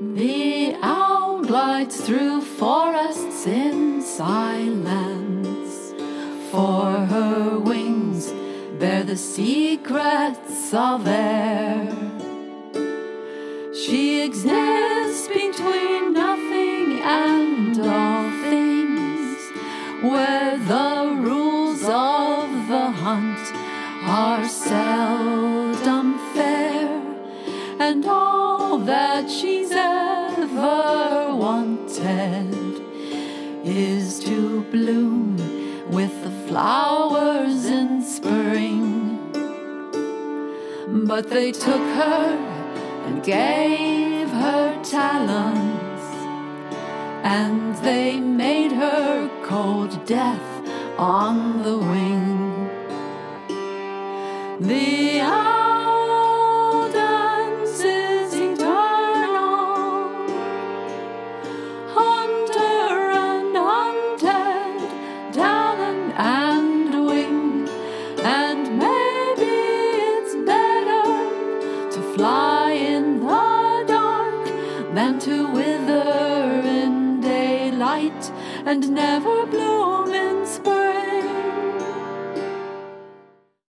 The owl glides through forests in silence, for her wings bear the secrets of air. She exists between nothing and all things, where the rules of the hunt are seldom fair, and all that she's ever wanted is to bloom with the flowers in spring. But they took her and gave her talons, and they made her cold death on the wing. The and wing, and maybe it's better to fly in the dark than to wither in daylight and never bloom in spring.